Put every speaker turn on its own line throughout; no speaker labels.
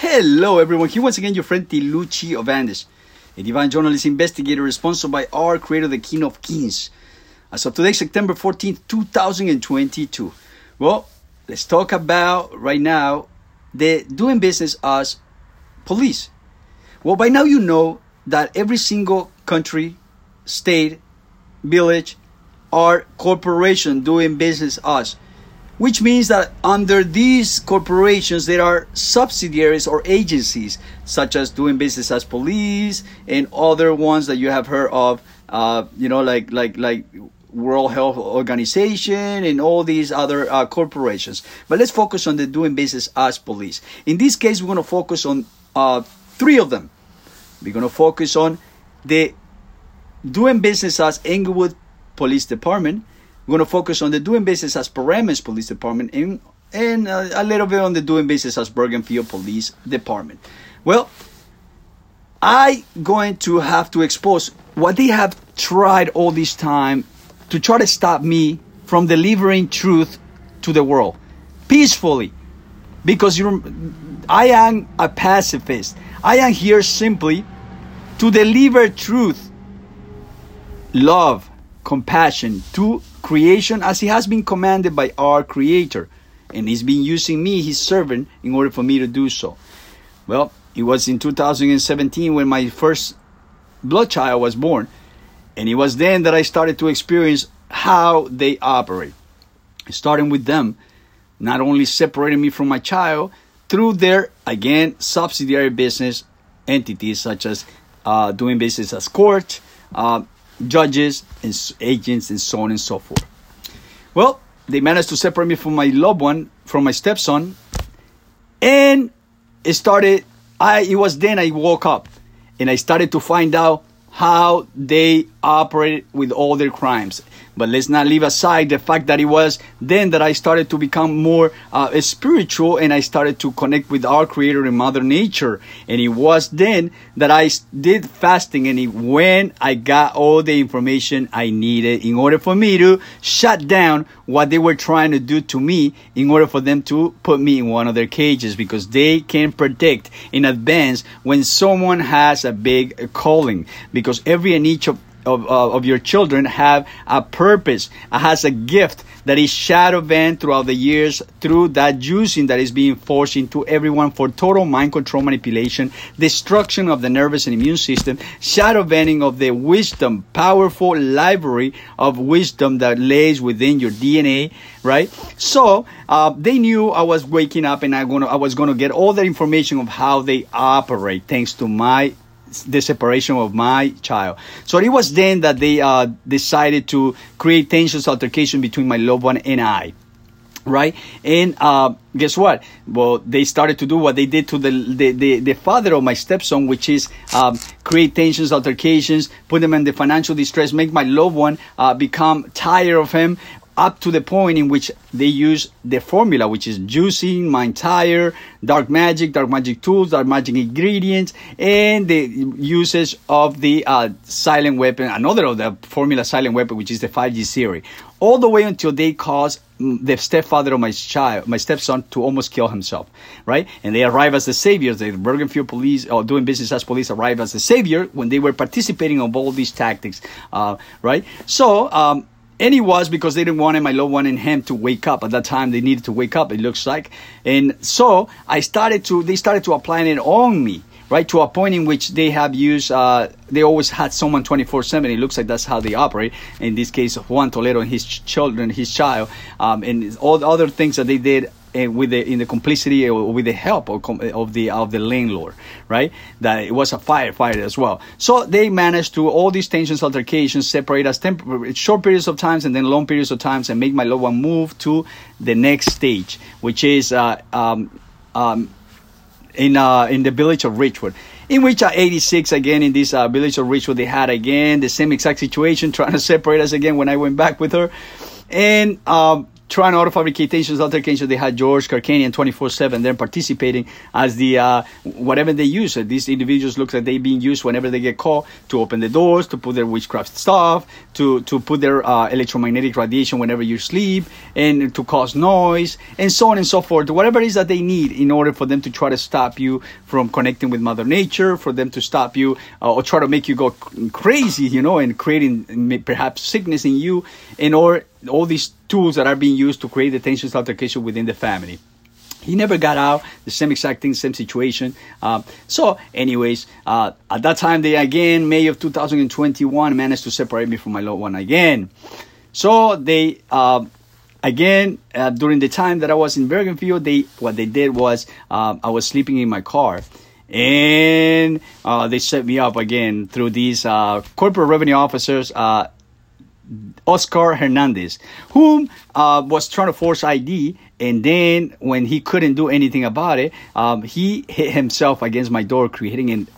Hello, everyone. Here once again, your friend Tiluchi of Andes, a divine journalist investigator sponsored by our creator, the King of Kings. As of today, September 14th, 2022. Well, let's talk about right now the doing business as police. Well, by now you know that every single country, state, village, or corporation doing business as which means that under these corporations there are subsidiaries or agencies such as doing business as police and other ones that you have heard of uh, you know like like like world health organization and all these other uh, corporations. But let's focus on the doing business as police. In this case we're going to focus on uh, three of them. We're going to focus on the doing business as englewood police department we're going to focus on the doing business as Paramus Police Department and, and uh, a little bit on the doing business as Bergenfield Police Department. Well, I going to have to expose what they have tried all this time to try to stop me from delivering truth to the world peacefully because you I am a pacifist. I am here simply to deliver truth, love, compassion to creation as he has been commanded by our creator and he's been using me his servant in order for me to do so. Well it was in 2017 when my first blood child was born and it was then that i started to experience how they operate. Starting with them not only separating me from my child through their again subsidiary business entities such as uh, doing business as court uh, judges and agents and so on and so forth. Well, they managed to separate me from my loved one, from my stepson, and it started. I it was then I woke up and I started to find out how they operate with all their crimes. But let's not leave aside the fact that it was then that I started to become more uh, spiritual and I started to connect with our Creator and Mother Nature. And it was then that I did fasting and it, when I got all the information I needed in order for me to shut down what they were trying to do to me in order for them to put me in one of their cages because they can predict in advance when someone has a big calling because every and each of of, uh, of your children have a purpose, uh, has a gift that is shadow banned throughout the years through that juicing that is being forced into everyone for total mind control manipulation, destruction of the nervous and immune system, shadow banning of the wisdom, powerful library of wisdom that lays within your DNA, right? So uh, they knew I was waking up and I, gonna, I was going to get all the information of how they operate thanks to my the separation of my child. So it was then that they uh, decided to create tensions, altercation between my loved one and I. Right, and uh, guess what? Well, they started to do what they did to the the, the, the father of my stepson, which is um, create tensions, altercations, put them in the financial distress, make my loved one uh, become tired of him, up to the point in which they use the formula, which is juicing, mind tire, dark magic, dark magic tools, dark magic ingredients, and the usage of the uh, silent weapon, another of the formula silent weapon, which is the 5G series, all the way until they cause the stepfather of my child, my stepson, to almost kill himself, right? And they arrive as the saviors. The Bergenfield police, or doing business as police, arrive as the savior when they were participating of all these tactics, uh, right? So, um, and it was because they didn't want him, my loved one and him to wake up. At that time they needed to wake up it looks like. And so i started to they started to apply it on me right? To a point in which they have used uh, they always had someone 24-7 it looks like that's how they operate. In this case juan toledo and his children his child. Um, and all the other things that they did uh, with the in the complicity or with the help of, of the of the landlord, right? That it was a firefighter as well. So they managed to all these tensions, altercations, separate us temp- short periods of times and then long periods of times, and make my loved one move to the next stage, which is uh, um, um, in uh, in the village of Ridgewood in which at 86 again in this uh, village of Ridgewood they had again the same exact situation trying to separate us again when I went back with her and um, Toronto Auto Fabrications altercation, they had George Karkanian 24-7 They're participating as the uh, whatever they use. These individuals look like they're being used whenever they get called to open the doors, to put their witchcraft stuff, to, to put their uh, electromagnetic radiation whenever you sleep, and to cause noise, and so on and so forth. Whatever it is that they need in order for them to try to stop you from connecting with Mother Nature, for them to stop you uh, or try to make you go crazy, you know, and creating perhaps sickness in you, and or all these tools that are being used to create the tensions altercation within the family. He never got out. The same exact thing same situation. Uh, so anyways uh, at that time they again may of 2021 managed to separate me from my loved one again. So they uh, again uh, during the time that i was in bergenfield they what they did was uh, i was sleeping in my car. And uh, they set me up again through these corporate revenue officers Oscar Hernandez, whom uh, was trying to force ID, and then when he couldn't do anything about it, um, he hit himself against my door, creating an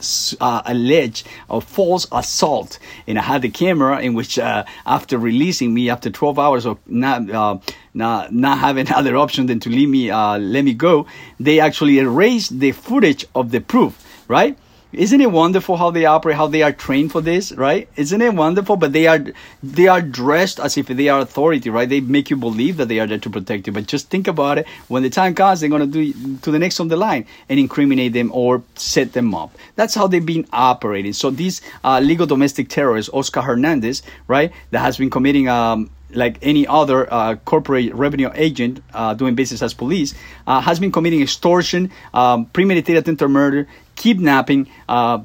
uh, alleged of false assault. And I had the camera in which, uh, after releasing me after 12 hours of not uh, not not having other option than to leave me uh, let me go, they actually erased the footage of the proof, right? Isn't it wonderful how they operate, how they are trained for this, right? Isn't it wonderful? But they are they are dressed as if they are authority, right? They make you believe that they are there to protect you. But just think about it. When the time comes, they're gonna do to the next on the line and incriminate them or set them up. That's how they've been operating. So these uh, legal domestic terrorist, Oscar Hernandez, right, that has been committing um, like any other uh, corporate revenue agent uh, doing business as police, uh, has been committing extortion, um, premeditated attempted murder, kidnapping, uh,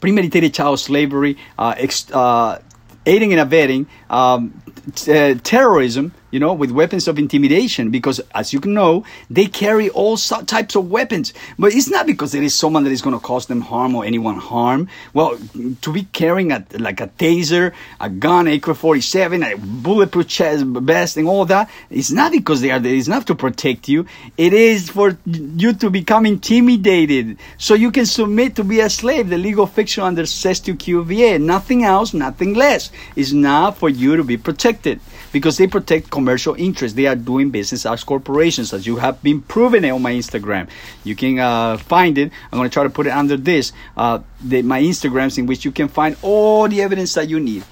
premeditated child slavery, uh, ex- uh, aiding and abetting, um, t- terrorism, you know, with weapons of intimidation, because as you can know, they carry all types of weapons. But it's not because there is someone that is going to cause them harm or anyone harm. Well, to be carrying a, like a taser, a gun, AK-47, a bulletproof chest vest, and all that, it's not because they are there. It's not to protect you. It is for you to become intimidated, so you can submit to be a slave. The legal fiction under to QVA, nothing else, nothing less. It's not for you to be protected because they protect commercial interests. They are doing business as corporations, as you have been proving it on my Instagram. You can uh, find it. I'm going to try to put it under this, uh, the, my Instagrams, in which you can find all the evidence that you need.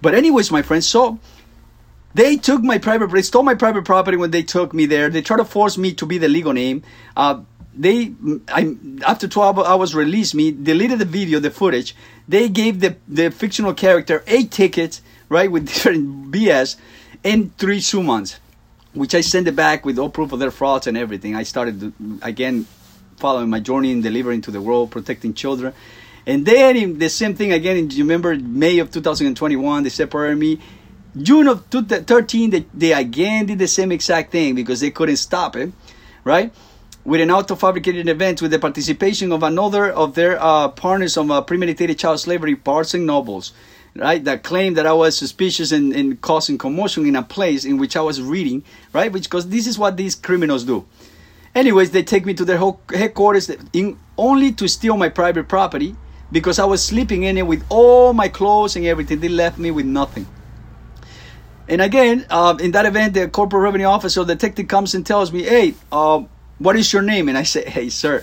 But anyways, my friends, so they took my private, they stole my private property when they took me there. They tried to force me to be the legal name. Uh, they, I, after 12 hours released me, deleted the video, the footage. They gave the, the fictional character eight tickets, right, with different BS in three summons, which I sent it back with all proof of their frauds and everything. I started again following my journey in delivering to the world, protecting children. And then the same thing again. You remember May of 2021, they separated me. June of 2013, they, they again did the same exact thing because they couldn't stop it, right? With an auto-fabricated event with the participation of another of their uh, partners of uh, premeditated child slavery, and Nobles right? That claimed that I was suspicious and, and causing commotion in a place in which I was reading, right? Because this is what these criminals do. Anyways, they take me to their headquarters in, only to steal my private property because I was sleeping in it with all my clothes and everything. They left me with nothing. And again, uh, in that event, the corporate revenue officer, detective comes and tells me, "Hey, uh, what is your name?" And I say, "Hey, sir,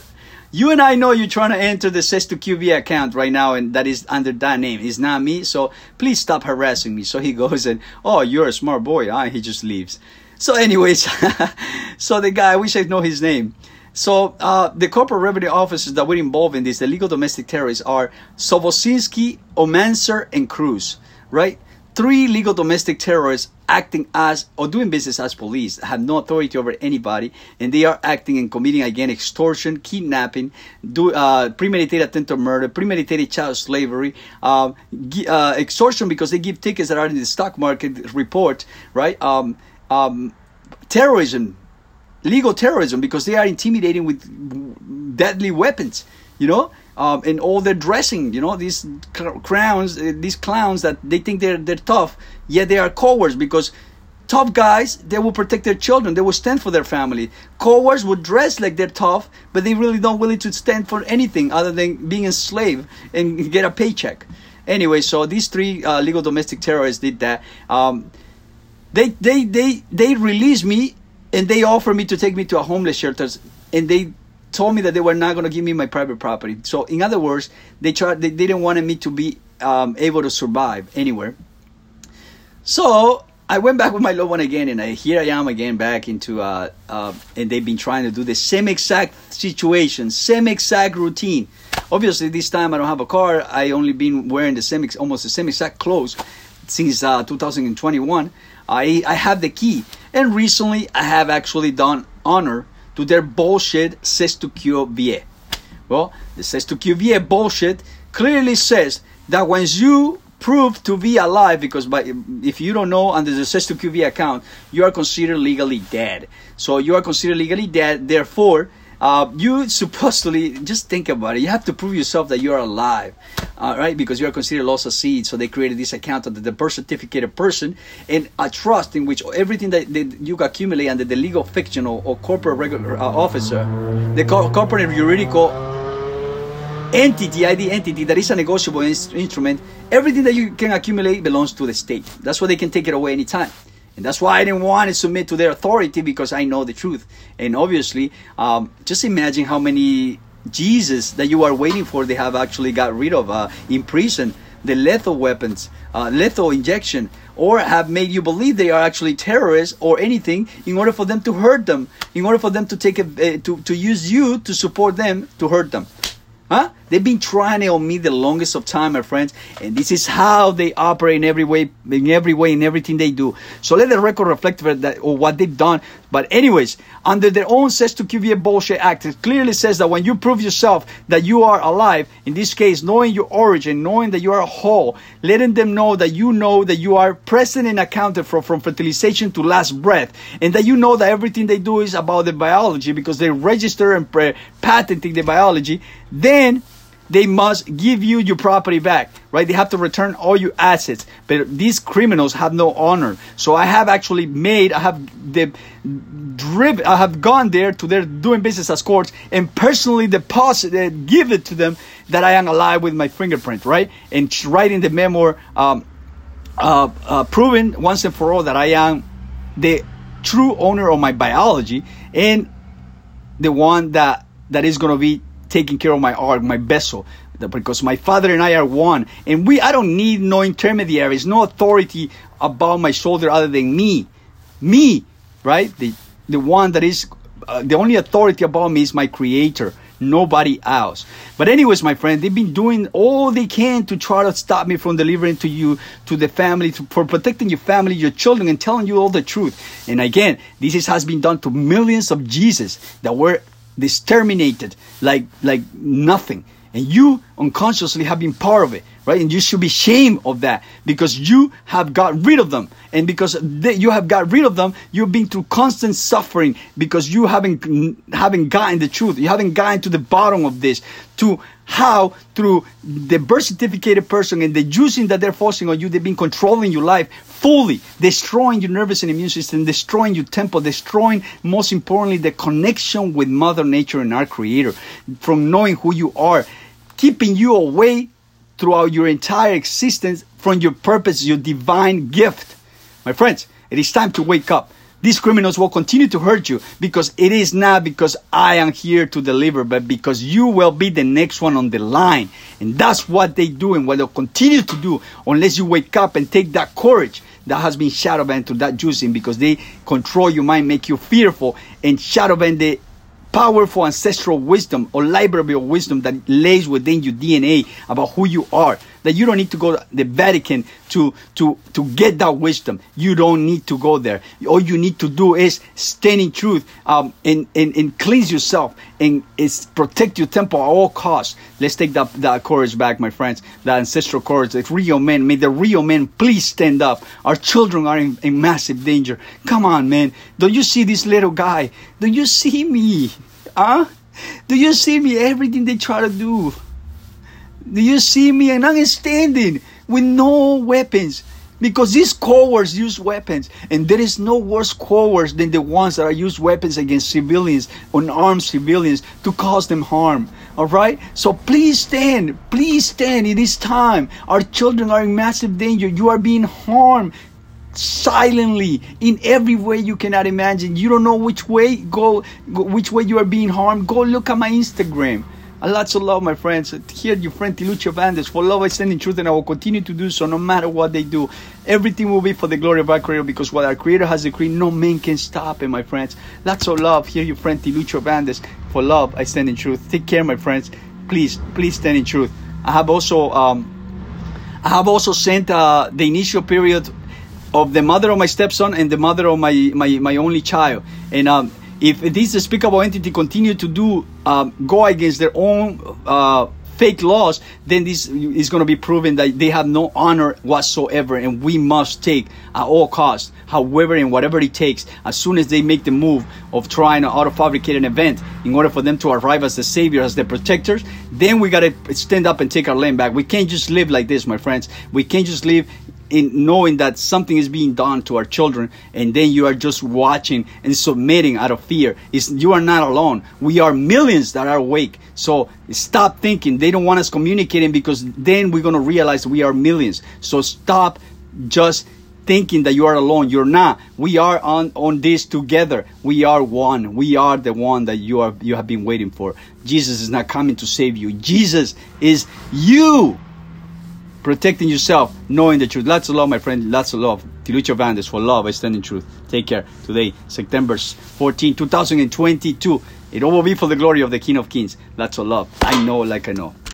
you and I know you're trying to enter the Sestu account right now, and that is under that name. It's not me, so please stop harassing me. So he goes and, oh, you're a smart boy, huh? He just leaves. So, anyways, so the guy, I wish I know his name. So uh, the corporate revenue officers that were involved in this, the legal domestic terrorists, are Sobosinski, Omanser, and Cruz, right? Three legal domestic terrorists acting as or doing business as police have no authority over anybody and they are acting and committing again extortion kidnapping do uh, premeditated attempted murder premeditated child slavery uh, uh, extortion because they give tickets that are in the stock market report right? Um, um, terrorism legal terrorism because they are intimidating with deadly weapons you know um, and all their dressing. You know, these crowns, uh, these clowns that they think they're they're tough, yet they are cowards because tough guys they will protect their children, they will stand for their family. Cowards would dress like they're tough, but they really don't willing to stand for anything other than being a slave and get a paycheck. Anyway, so these three uh, legal domestic terrorists did that. Um, They they they they released me and they offered me to take me to a homeless shelters and they told me that they were not going to give me my private property. So in other words, they tried they, didn't want me to be um, able to survive anywhere. So I went back with my loved one again, and I, here I am again back into, uh, uh, and they've been trying to do the same exact situation, same exact routine. Obviously, this time I don't have a car. I only been wearing the same, almost the same exact clothes since uh, 2021. I I have the key, and recently I have actually done honor to their bullshit to QVA. Well, the to QVA bullshit clearly says that once you prove to be alive because by, if you don't know under the to QV account, you are considered legally dead. So you are considered legally dead. Therefore, uh, you supposedly just think about it. You have to prove yourself that you are alive, uh, right? Because you are considered lost of seed. So they created this account of the birth certificate of person and a trust in which everything that, that you accumulate under the legal fiction or, or corporate regular uh, officer, the co- corporate juridical entity, ID entity that is a negotiable instrument, everything that you can accumulate belongs to the state. That's why they can take it away anytime. And that's why I didn't want to submit to their authority because I know the truth. And obviously, um, just imagine how many Jesus that you are waiting for they have actually got rid of uh, in prison, the lethal weapons, uh, lethal injection, or have made you believe they are actually terrorists or anything in order for them to hurt them, in order for them to take a, uh, to, to use you to support them to hurt them. Huh? They've been trying it on me the longest of time, my friends, and this is how they operate in every way, in every way, in everything they do. So let the record reflect that or what they've done. But anyways, under their own says to QVA bullshit act, it clearly says that when you prove yourself that you are alive, in this case, knowing your origin, knowing that you are whole, letting them know that you know that you are present and accounted for from fertilization to last breath, and that you know that everything they do is about the biology because they register and pre- patenting the biology, then they must give you your property back, right? They have to return all your assets. But these criminals have no honor. So I have actually made, I have the driven, I have gone there to their doing business as courts and personally deposited, give it to them that I am alive with my fingerprint, right? And writing the memoir, um, uh, uh, proving once and for all that I am the true owner of my biology and the one that that is going to be taking care of my art, my vessel, because my father and I are one. And we, I don't need no intermediaries, no authority about my shoulder other than me. Me, right? The, the one that is, uh, the only authority about me is my creator nobody else. But anyways, my friend, they've been doing all they can to try to stop me from delivering to you, to the family, to, for protecting your family, your children, and telling you all the truth. And again, this is, has been done to millions of Jesus that were exterminated like like nothing. And you unconsciously have been part of it right? And you should be ashamed of that because you have got rid of them. And because they, you have got rid of them you've been through constant suffering because you haven't haven't gotten the truth. You haven't gotten to the bottom of this to how through the birth certificated person and the juicing that they're forcing on you they've been controlling your life fully destroying your nervous and immune system destroying your temple destroying most importantly the connection with mother nature and our creator. From knowing who you are keeping you away throughout your entire existence from your purpose your divine gift. My friends it is time to wake up these criminals will continue to hurt you because it is not because I am here to deliver, but because you will be the next one on the line. And that's what they do and what they'll continue to do unless you wake up and take that courage that has been shadow banned to that juicing because they control your mind, make you fearful, and shadow band the powerful ancestral wisdom or library of wisdom that lays within your DNA about who you are that you don't need to go to the Vatican to, to, to get that wisdom. You don't need to go there. All you need to do is stand in truth um, and, and, and cleanse yourself and is protect your temple at all costs. Let's take that, that courage back, my friends, that ancestral courage, the real men. May the real men please stand up. Our children are in, in massive danger. Come on, man. Don't you see this little guy? Do you see me? Huh? Do you see me? Everything they try to do. Do you see me? And I'm standing with no weapons because these cowards use weapons and there is no worse cowards than the ones that are use weapons against civilians unarmed civilians to cause them harm all right so please stand please stand it is time our children are in massive danger you are being harmed silently in every way you cannot imagine. You don't know which way go, go which way you are being harmed. Go look at my Instagram. A lots of love, my friends. Here, your friend Tiluchi of Andes. For love, I stand in truth, and I will continue to do so no matter what they do. Everything will be for the glory of our Creator because what our Creator has decreed, no man can stop it, my friends. Lots of love. Here, your friend Tiluchi of Andes. For love, I stand in truth. Take care, my friends. Please, please stand in truth. I have also, um, I have also sent uh, the initial period of the mother of my stepson and the mother of my my, my only child, and um, if this despicable entity continue to do um, go against their own uh, fake laws, then this is going to be proven that they have no honor whatsoever, and we must take at all costs, however and whatever it takes, as soon as they make the move of trying to auto fabricate an event in order for them to arrive as the savior, as the protectors, then we got to stand up and take our land back. We can't just live like this, my friends. We can't just live in knowing that something is being done to our children and then you are just watching and submitting out of fear. Is you are not alone. We are millions that are awake. So stop thinking. They don't want us communicating because then we're going to realize we are millions. So stop just thinking that you are alone. You're not. We are on on this together. We are one. We are the one that you are you have been waiting for. Jesus is not coming to save you. Jesus is you protecting yourself, knowing the truth. Lots of love, my friend. Lots of love. Tiluchi of Andes for love. I stand in truth. Take care. Today, September 14, 2022. It all will be for the glory of the King of Kings. Lots of love. I know like I know.